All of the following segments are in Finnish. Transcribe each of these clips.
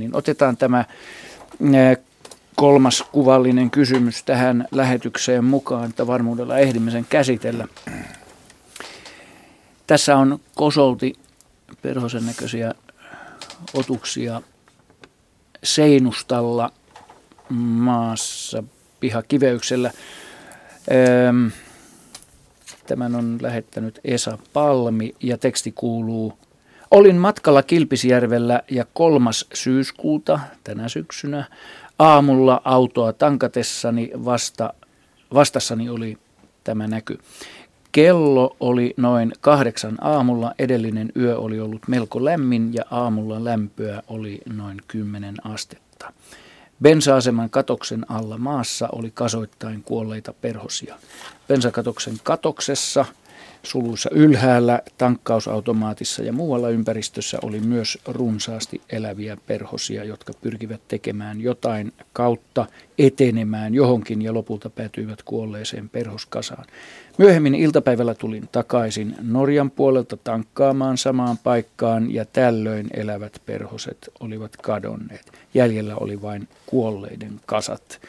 niin otetaan tämä kolmas kuvallinen kysymys tähän lähetykseen mukaan, että varmuudella ehdimme sen käsitellä. Tässä on kosolti perhosen näköisiä otuksia seinustalla maassa pihakiveyksellä. Tämän on lähettänyt Esa Palmi ja teksti kuuluu Olin matkalla Kilpisjärvellä ja kolmas syyskuuta tänä syksynä aamulla autoa tankatessani vasta, vastassani oli tämä näky. Kello oli noin kahdeksan aamulla, edellinen yö oli ollut melko lämmin ja aamulla lämpöä oli noin kymmenen astetta. Bensa-aseman katoksen alla maassa oli kasoittain kuolleita perhosia. Bensakatoksen katoksessa – suluissa ylhäällä, tankkausautomaatissa ja muualla ympäristössä oli myös runsaasti eläviä perhosia, jotka pyrkivät tekemään jotain kautta etenemään johonkin ja lopulta päätyivät kuolleeseen perhoskasaan. Myöhemmin iltapäivällä tulin takaisin Norjan puolelta tankkaamaan samaan paikkaan ja tällöin elävät perhoset olivat kadonneet. Jäljellä oli vain kuolleiden kasat.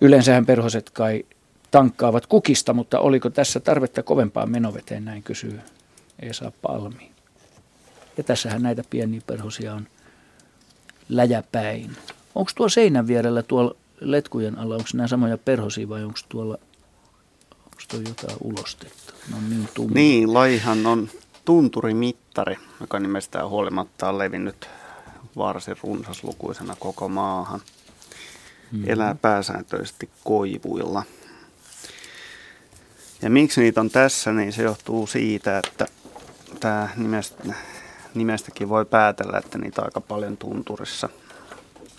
Yleensähän perhoset kai tankkaavat kukista, mutta oliko tässä tarvetta kovempaan menoveteen, näin kysyy Esa Palmi. Ja tässähän näitä pieniä perhosia on läjäpäin. Onko tuo seinän vierellä tuolla letkujen alla, onko nämä samoja perhosia vai onko tuolla onko tuo jotain ulostetta? No niin, tumma. niin, laihan on tunturimittari, joka nimestään huolimatta on levinnyt varsin runsaslukuisena koko maahan. Mm. Elää pääsääntöisesti koivuilla – ja miksi niitä on tässä, niin se johtuu siitä, että tämä nimestä, nimestäkin voi päätellä, että niitä on aika paljon tunturissa.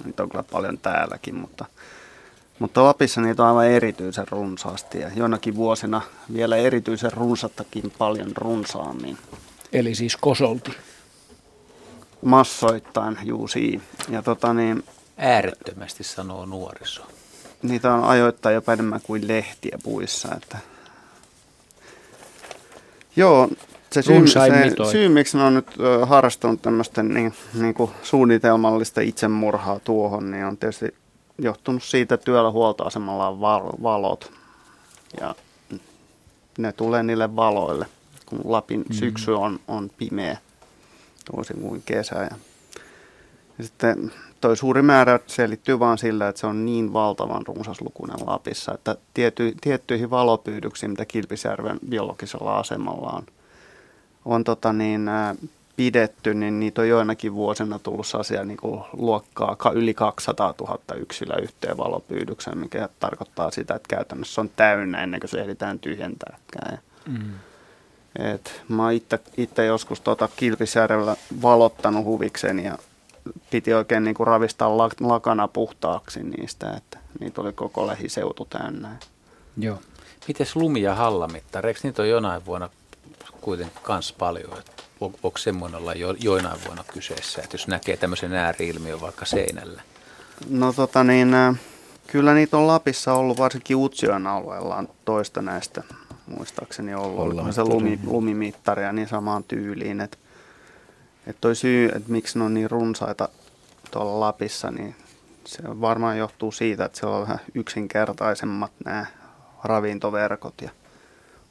Niitä on kyllä paljon täälläkin, mutta, mutta Lapissa niitä on aivan erityisen runsaasti ja joinakin vuosina vielä erityisen runsattakin paljon runsaammin. Eli siis kosolti? Massoittain, juu siinä. Ja tota niin, Äärettömästi sanoo nuoriso. Niitä on ajoittain jopa enemmän kuin lehtiä puissa, että Joo, se syy, se syy, miksi mä oon nyt harrastanut tämmöistä niin, niin kuin suunnitelmallista itsemurhaa tuohon, niin on tietysti johtunut siitä, että työllä huoltoasemalla on valot. Ja ne tulee niille valoille, kun Lapin mm. syksy on, on pimeä, toisin kuin kesä. Ja sitten toi suuri määrä selittyy vaan sillä, että se on niin valtavan runsaslukuinen Lapissa, että tiety, tiettyihin valopyydyksiin, mitä Kilpisjärven biologisella asemalla on, on tota niin, ää, pidetty, niin niitä on joinakin vuosina tullut asia niin kuin luokkaa yli 200 000 yksilöä yhteen valopyydykseen, mikä tarkoittaa sitä, että käytännössä on täynnä ennen kuin se ehditään tyhjentääkään. Mm. Et mä itse joskus tota Kilpisjärvellä valottanut huvikseni ja piti oikein niin kuin ravistaa lakana puhtaaksi niistä, että niitä oli koko lähiseutu täynnä. Joo. Mites lumi- ja hallamittari, eikö niitä ole jonain vuonna kuitenkin kans paljon, että onko semmoinen olla jo, joinain vuonna kyseessä, että jos näkee tämmöisen ääriilmiön vaikka seinällä? No tota niin, kyllä niitä on Lapissa ollut, varsinkin Utsion alueella on toista näistä muistaakseni ollut. Ollaan se lumi, lumimittari ja niin samaan tyyliin, että että toi syy, että miksi ne on niin runsaita tuolla Lapissa, niin se varmaan johtuu siitä, että siellä on vähän yksinkertaisemmat nämä ravintoverkot ja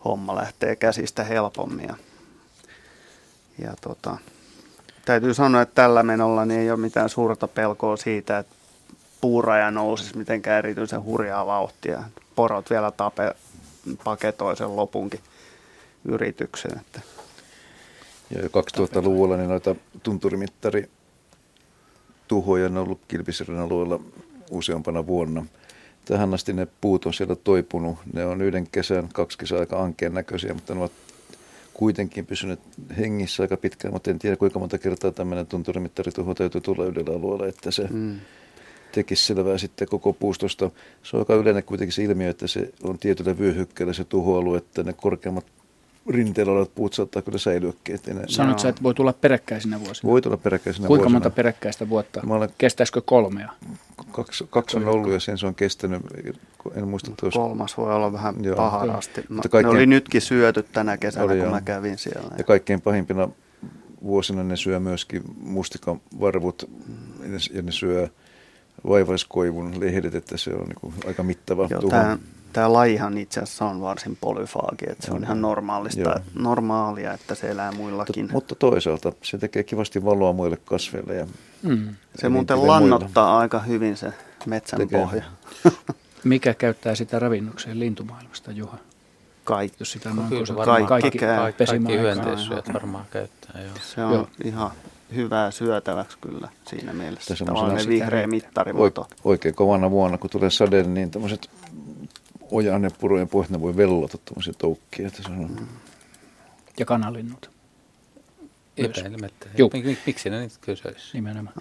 homma lähtee käsistä helpommin. Ja, ja tota, täytyy sanoa, että tällä menolla niin ei ole mitään suurta pelkoa siitä, että puuraja nousisi mitenkään erityisen hurjaa vauhtia. Porot vielä tape, paketoi sen lopunkin yrityksen. Että ja jo 2000-luvulla niin noita tunturimittari tuhoja on ollut Kilpisjärven alueella useampana vuonna. Tähän asti ne puut on siellä toipunut. Ne on yhden kesän, kaksi kesää aika ankeen näköisiä, mutta ne ovat kuitenkin pysyneet hengissä aika pitkään, mutta en tiedä kuinka monta kertaa tämmöinen tunturimittari-tuho täytyy tulla yhdellä alueella, että se mm. tekisi selvää sitten koko puustosta. Se on aika yleinen kuitenkin se ilmiö, että se on tietyllä vyöhykkeellä se tuhoalue, että ne korkeammat rinteellä olevat puut saattaa kyllä säilyäkin. Sanot sä, että voi tulla peräkkäisinä vuosina? Voi tulla peräkkäisinä Kuinka vuosina. monta peräkkäistä vuotta? Mä olen, Kestäisikö kolmea? Kaksi, kaksi on ollut ja sen se on kestänyt. En muista tuossa. Kolmas voi olla vähän joo. paharasti. Mutta kaikkein, ne oli nytkin syöty tänä kesänä, oli kun joo. mä kävin siellä. Ja kaikkein pahimpina vuosina ne syö myöskin mustikavarvut ja ne syö vaivaiskoivun lehdet, että se on niin aika mittava Joo, tämä, tämä lajihan itse asiassa on varsin polyfaagi, että se on ihan normaalista, Joo. normaalia, että se elää muillakin. Mutta, mutta toisaalta se tekee kivasti valoa muille kasveille. Ja mm. Se muuten lannottaa muilla. aika hyvin se metsän tekee. pohja. Mikä käyttää sitä ravinnokseen lintumaailmasta, Juha? Kaikki. Jos sitä on kaikki, kaikki, kaikki, kaikki hyönteissyöt varmaan käyttää. Joo. Se on joo. ihan hyvää syötäväksi kyllä siinä mielessä. Tällainen vihreä mittarimuoto. Oikein kovana vuonna, kun tulee sade, niin tämmöiset ojan ja purojen pohjat, ne voi vellota tuommoisia toukkia. Että se on... Mm. Ja kanalinnut. Epäilemättä. Mik, miksi ne niitä kysyisi? Nimenomaan.